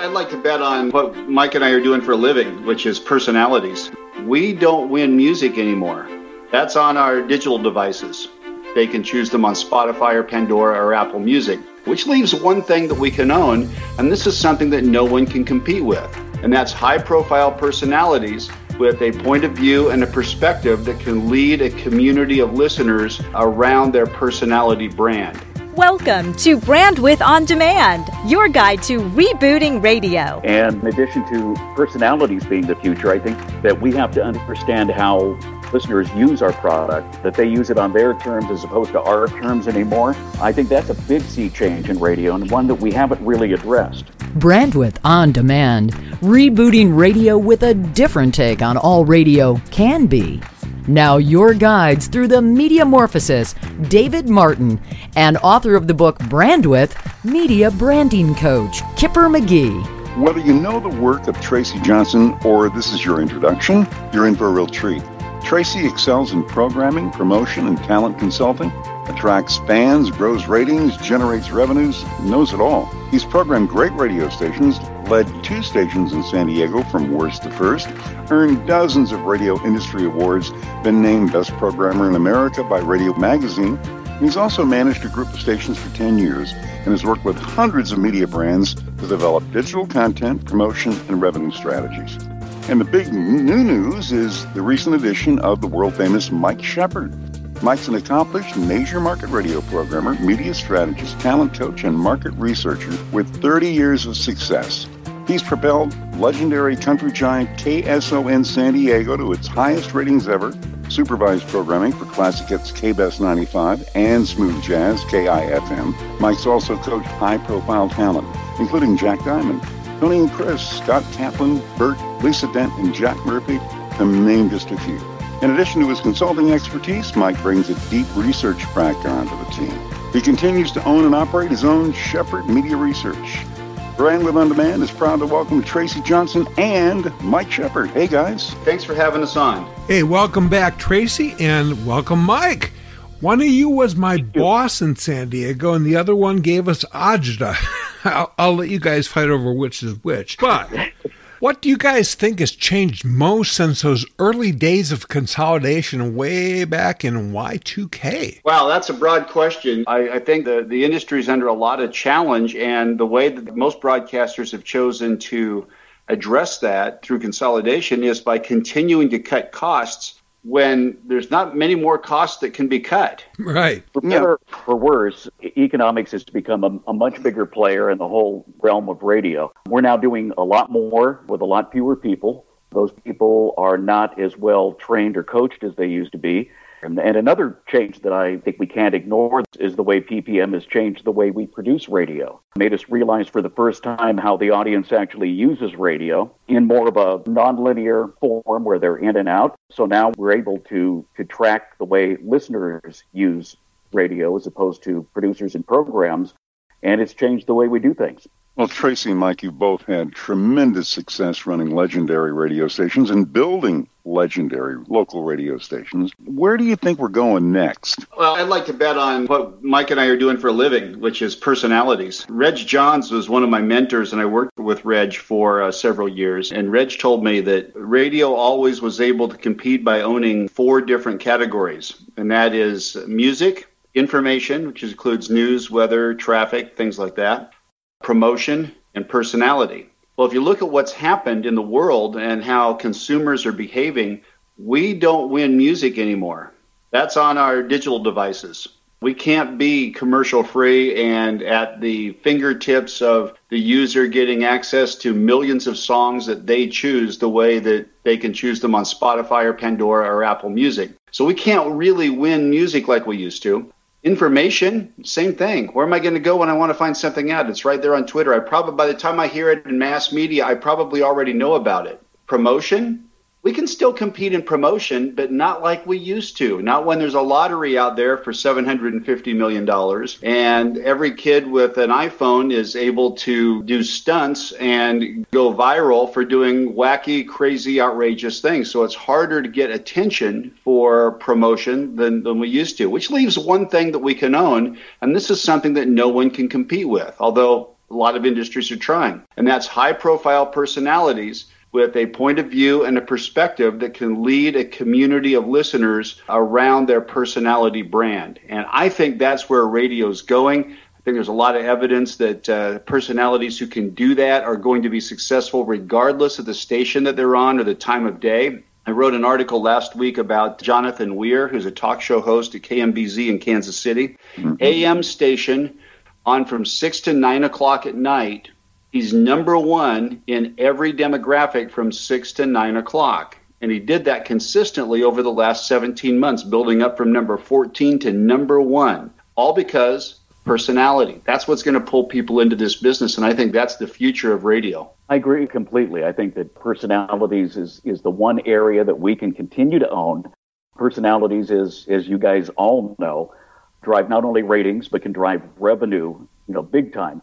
I'd like to bet on what Mike and I are doing for a living, which is personalities. We don't win music anymore. That's on our digital devices. They can choose them on Spotify or Pandora or Apple Music, which leaves one thing that we can own, and this is something that no one can compete with, and that's high profile personalities with a point of view and a perspective that can lead a community of listeners around their personality brand. Welcome to Brandwidth On Demand, your guide to rebooting radio. And in addition to personalities being the future, I think that we have to understand how listeners use our product, that they use it on their terms as opposed to our terms anymore. I think that's a big sea change in radio and one that we haven't really addressed. Brandwidth On Demand, rebooting radio with a different take on all radio can be. Now, your guides through the metamorphosis, David Martin, and author of the book Brandwidth, media branding coach, Kipper McGee. Whether you know the work of Tracy Johnson or this is your introduction, you're in for a real treat. Tracy excels in programming, promotion, and talent consulting, attracts fans, grows ratings, generates revenues, knows it all. He's programmed great radio stations, led two stations in San Diego from worst to first, earned dozens of radio industry awards, been named Best Programmer in America by Radio Magazine. He's also managed a group of stations for 10 years and has worked with hundreds of media brands to develop digital content, promotion, and revenue strategies. And the big new news is the recent addition of the world famous Mike Shepard. Mike's an accomplished major market radio programmer, media strategist, talent coach, and market researcher with 30 years of success. He's propelled legendary country giant KSON San Diego to its highest ratings ever, supervised programming for classic hits KBS 95 and smooth jazz KIFM. Mike's also coached high profile talent, including Jack Diamond, Tony and Chris, Scott Kaplan, Bert, Lisa Dent, and Jack Murphy, to name just a few. In addition to his consulting expertise, Mike brings a deep research background to the team. He continues to own and operate his own Shepard Media Research. Brandwidth On Demand is proud to welcome Tracy Johnson and Mike Shepard. Hey, guys. Thanks for having us on. Hey, welcome back, Tracy, and welcome, Mike. One of you was my boss in San Diego, and the other one gave us Ajda. I'll, I'll let you guys fight over which is which. But what do you guys think has changed most since those early days of consolidation way back in Y2K? Wow, that's a broad question. I, I think the, the industry is under a lot of challenge, and the way that most broadcasters have chosen to address that through consolidation is by continuing to cut costs when there's not many more costs that can be cut. Right. For better for worse, economics has become a, a, much bigger player in the whole realm of radio. We're now doing a lot more with a lot fewer people. Those people are not as well trained or coached as they used to be. And, and another change that I think we can't ignore is the way PPM has changed the way we produce radio. Made us realize for the first time how the audience actually uses radio in more of a nonlinear form where they're in and out. So now we're able to, to track the way listeners use radio as opposed to producers and programs. And it's changed the way we do things. Well, Tracy and Mike, you both had tremendous success running legendary radio stations and building legendary local radio stations. Where do you think we're going next? Well, I'd like to bet on what Mike and I are doing for a living, which is personalities. Reg Johns was one of my mentors, and I worked with Reg for uh, several years. And Reg told me that radio always was able to compete by owning four different categories, and that is music, information, which includes news, weather, traffic, things like that promotion, and personality. Well, if you look at what's happened in the world and how consumers are behaving, we don't win music anymore. That's on our digital devices. We can't be commercial free and at the fingertips of the user getting access to millions of songs that they choose the way that they can choose them on Spotify or Pandora or Apple Music. So we can't really win music like we used to. Information, same thing. Where am I going to go when I want to find something out? It's right there on Twitter. I probably, by the time I hear it in mass media, I probably already know about it. Promotion, we can still compete in promotion, but not like we used to. Not when there's a lottery out there for $750 million and every kid with an iPhone is able to do stunts and go viral for doing wacky, crazy, outrageous things. So it's harder to get attention for promotion than, than we used to, which leaves one thing that we can own. And this is something that no one can compete with. Although a lot of industries are trying. And that's high profile personalities with a point of view and a perspective that can lead a community of listeners around their personality brand. And I think that's where radio is going. I think there's a lot of evidence that uh, personalities who can do that are going to be successful regardless of the station that they're on or the time of day. I wrote an article last week about Jonathan Weir, who's a talk show host at KMBZ in Kansas City. Mm-hmm. AM station on from 6 to 9 o'clock at night He's number one in every demographic from 6 to 9 o'clock. And he did that consistently over the last 17 months, building up from number 14 to number one, all because personality. That's what's going to pull people into this business. And I think that's the future of radio. I agree completely. I think that personalities is, is the one area that we can continue to own. Personalities is, as you guys all know, drive not only ratings, but can drive revenue, you know, big time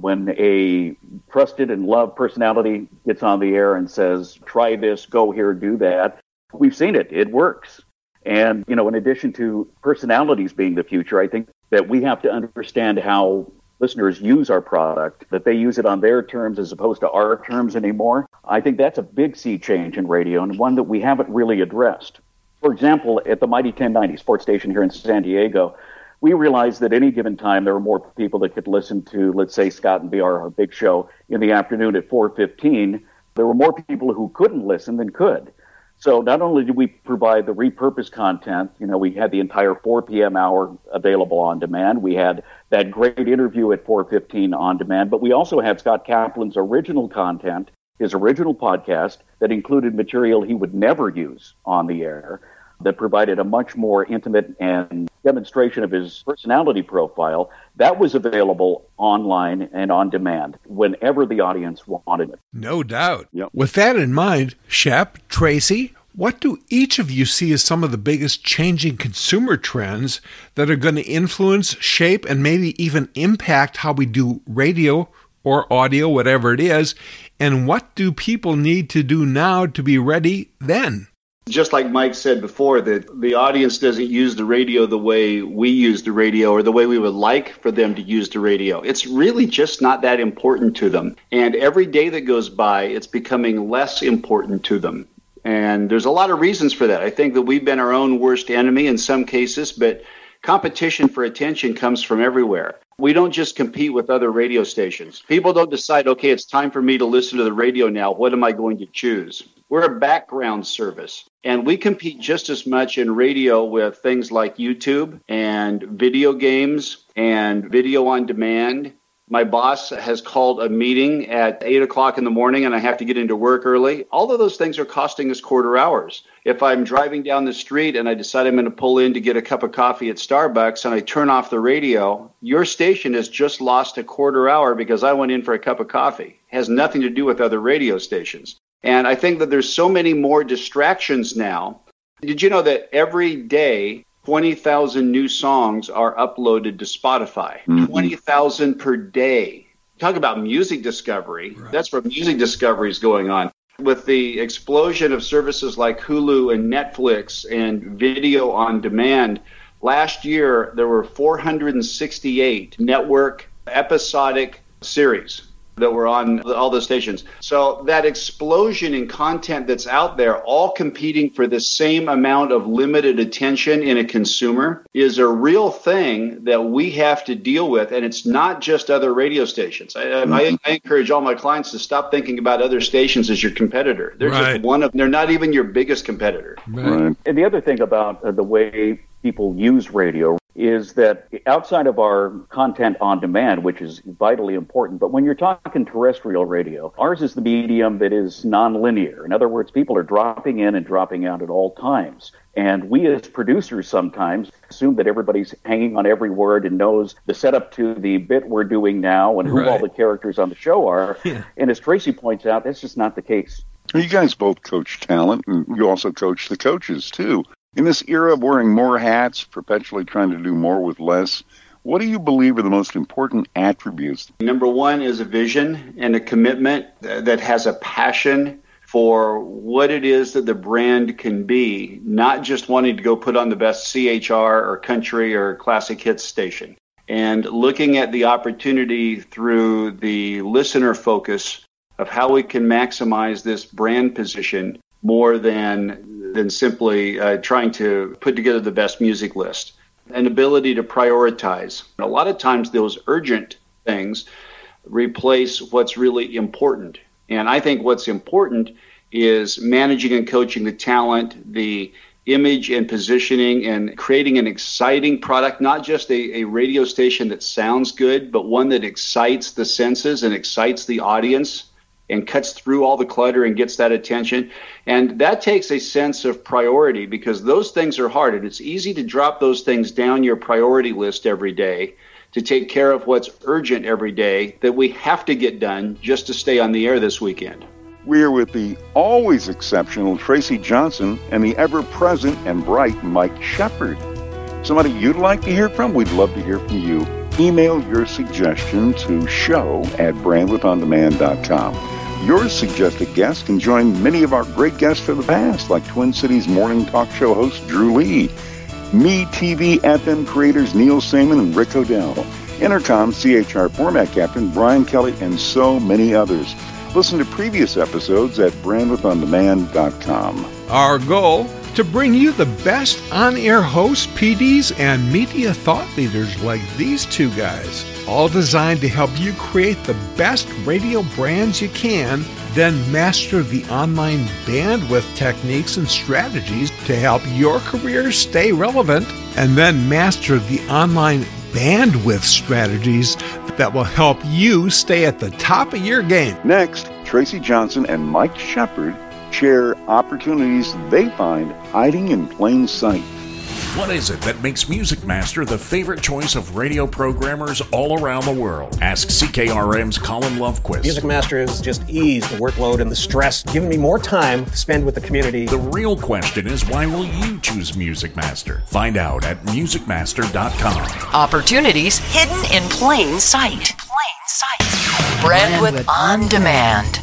when a trusted and loved personality gets on the air and says, try this, go here, do that, we've seen it. It works. And, you know, in addition to personalities being the future, I think that we have to understand how listeners use our product, that they use it on their terms as opposed to our terms anymore. I think that's a big sea change in radio and one that we haven't really addressed. For example, at the Mighty 1090 sports station here in San Diego, we realized that any given time there were more people that could listen to, let's say, Scott and BR, our big show in the afternoon at 4:15. There were more people who couldn't listen than could. So not only did we provide the repurposed content, you know, we had the entire 4 p.m. hour available on demand. We had that great interview at 4:15 on demand, but we also had Scott Kaplan's original content, his original podcast that included material he would never use on the air that provided a much more intimate and demonstration of his personality profile. That was available online and on demand whenever the audience wanted it. No doubt. Yep. With that in mind, Shep, Tracy, what do each of you see as some of the biggest changing consumer trends that are going to influence, shape, and maybe even impact how we do radio or audio, whatever it is? And what do people need to do now to be ready then? Just like Mike said before, that the audience doesn't use the radio the way we use the radio or the way we would like for them to use the radio. It's really just not that important to them. And every day that goes by, it's becoming less important to them. And there's a lot of reasons for that. I think that we've been our own worst enemy in some cases, but competition for attention comes from everywhere. We don't just compete with other radio stations. People don't decide, okay, it's time for me to listen to the radio now. What am I going to choose? We're a background service. And we compete just as much in radio with things like YouTube and video games and video on demand. My boss has called a meeting at 8 o'clock in the morning and I have to get into work early. All of those things are costing us quarter hours. If I'm driving down the street and I decide I'm going to pull in to get a cup of coffee at Starbucks and I turn off the radio, your station has just lost a quarter hour because I went in for a cup of coffee. It has nothing to do with other radio stations. And I think that there's so many more distractions now. Did you know that every day 20,000 new songs are uploaded to Spotify? Mm-hmm. 20,000 per day. Talk about music discovery. Right. That's where music discovery is going on. With the explosion of services like Hulu and Netflix and video on demand, last year there were 468 network episodic series that were on all the stations. So that explosion in content that's out there, all competing for the same amount of limited attention in a consumer, is a real thing that we have to deal with. And it's not just other radio stations. I, mm-hmm. I, I encourage all my clients to stop thinking about other stations as your competitor. They're right. just one of. They're not even your biggest competitor. Right. And the other thing about uh, the way people use radio is that outside of our content on demand, which is vitally important, but when you're talking terrestrial radio, ours is the medium that is nonlinear. In other words, people are dropping in and dropping out at all times. And we as producers sometimes assume that everybody's hanging on every word and knows the setup to the bit we're doing now and who right. all the characters on the show are. Yeah. And as Tracy points out, that's just not the case. You guys both coach talent, and you also coach the coaches too. In this era of wearing more hats, perpetually trying to do more with less, what do you believe are the most important attributes? Number one is a vision and a commitment that has a passion for what it is that the brand can be, not just wanting to go put on the best CHR or country or classic hits station. and looking at the opportunity through the listener focus of how we can maximize this brand position more than than simply uh, trying to put together the best music list. An ability to prioritize. A lot of times, those urgent things replace what's really important. And I think what's important is managing and coaching the talent, the image and positioning, and creating an exciting product, not just a, a radio station that sounds good, but one that excites the senses and excites the audience and cuts through all the clutter and gets that attention. And that takes a sense of priority because those things are hard. And it's easy to drop those things down your priority list every day to take care of what's urgent every day that we have to get done just to stay on the air this weekend. We are with the always exceptional Tracy Johnson and the ever present and bright Mike Shepard. Somebody you'd like to hear from? We'd love to hear from you. Email your suggestion to show at brandwidthondemand.com. Your suggested guest can join many of our great guests from the past, like Twin Cities morning talk show host Drew Lee, Me TV FM creators Neal Sabin and Rick O'Dell, Entercom CHR format captain Brian Kelly, and so many others. Listen to previous episodes at brandwidthondemand.com. Our goal to bring you the best on air hosts, PDs, and media thought leaders like these two guys all designed to help you create the best radio brands you can, then master the online bandwidth techniques and strategies to help your career stay relevant, and then master the online bandwidth strategies that will help you stay at the top of your game. Next, Tracy Johnson and Mike Shepard share opportunities they find hiding in plain sight. What is it that makes Music Master the favorite choice of radio programmers all around the world? Ask CKRM's Colin Lovequist. Music Master has just eased the workload and the stress, giving me more time to spend with the community. The real question is why will you choose Music Master? Find out at musicmaster.com. Opportunities hidden in plain sight. Plain sight. Brandwidth on demand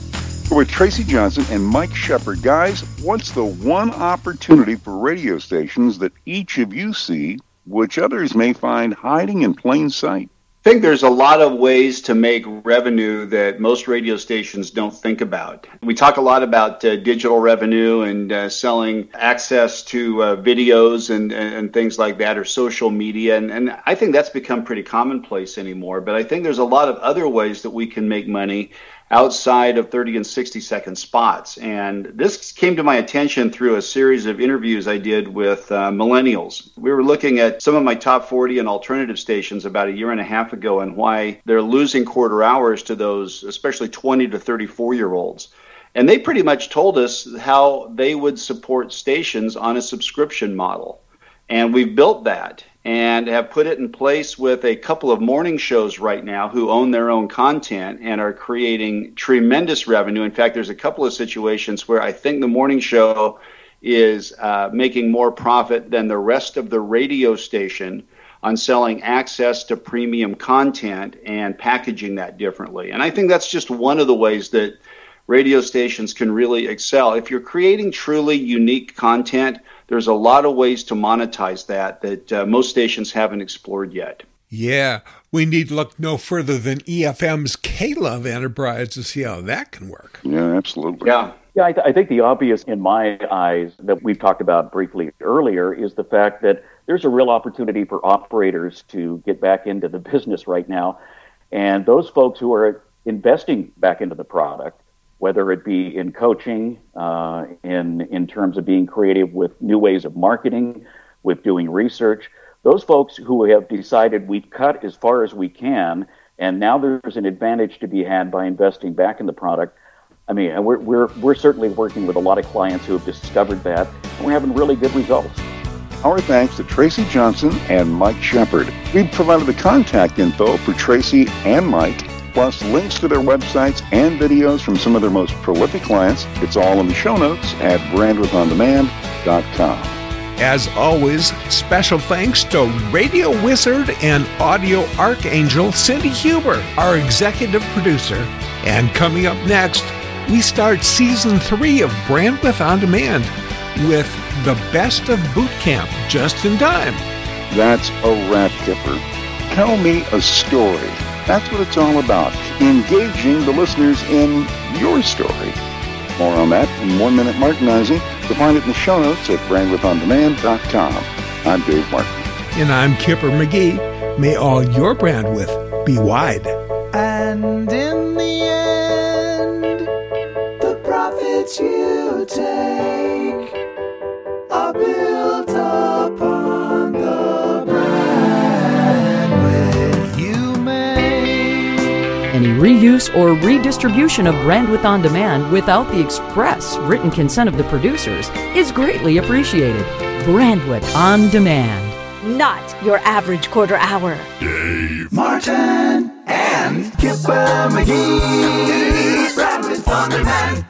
with Tracy Johnson and Mike Shepard. Guys, what's the one opportunity for radio stations that each of you see, which others may find hiding in plain sight? I think there's a lot of ways to make revenue that most radio stations don't think about. We talk a lot about uh, digital revenue and uh, selling access to uh, videos and, and things like that or social media. And, and I think that's become pretty commonplace anymore. But I think there's a lot of other ways that we can make money outside of 30 and 60 second spots. And this came to my attention through a series of interviews I did with uh, millennials. We were looking at some of my top 40 and alternative stations about a year and a half ago and why they're losing quarter hours to those, especially 20 to 34 year olds. And they pretty much told us how they would support stations on a subscription model. And we've built that and have put it in place with a couple of morning shows right now who own their own content and are creating tremendous revenue. In fact, there's a couple of situations where I think the morning show is uh, making more profit than the rest of the radio station on selling access to premium content and packaging that differently. And I think that's just one of the ways that radio stations can really excel. If you're creating truly unique content, there's a lot of ways to monetize that that uh, most stations haven't explored yet. Yeah, we need look no further than EMF's K-Love enterprise to see how that can work. Yeah, absolutely. Yeah. Yeah, I, th- I think the obvious in my eyes that we've talked about briefly earlier is the fact that there's a real opportunity for operators to get back into the business right now. And those folks who are investing back into the product whether it be in coaching, uh, in in terms of being creative with new ways of marketing, with doing research. Those folks who have decided we've cut as far as we can, and now there's an advantage to be had by investing back in the product. I mean, we're we're we're certainly working with a lot of clients who have discovered that, and we're having really good results. Our thanks to Tracy Johnson and Mike Shepard. We've provided the contact info for Tracy and Mike plus links to their websites and videos from some of their most prolific clients. It's all in the show notes at brandwidthondemand.com. As always, special thanks to Radio Wizard and Audio Archangel Cindy Huber, our executive producer. And coming up next, we start season three of Brandwidth On Demand with the best of boot camp just in time. That's a rat kipper. Tell me a story. That's what it's all about. Engaging the listeners in your story. More on that in one minute Martinizing. You'll find it in the show notes at brandwidthondemand.com. I'm Dave Martin. And I'm Kipper McGee. May all your brandwidth be wide. And in the end, the profits you take reuse or redistribution of Brandwidth on Demand without the express written consent of the producers is greatly appreciated. Brandwidth on Demand. Not your average quarter hour. Dave Martin and Kipper McGee. Brandwidth on demand.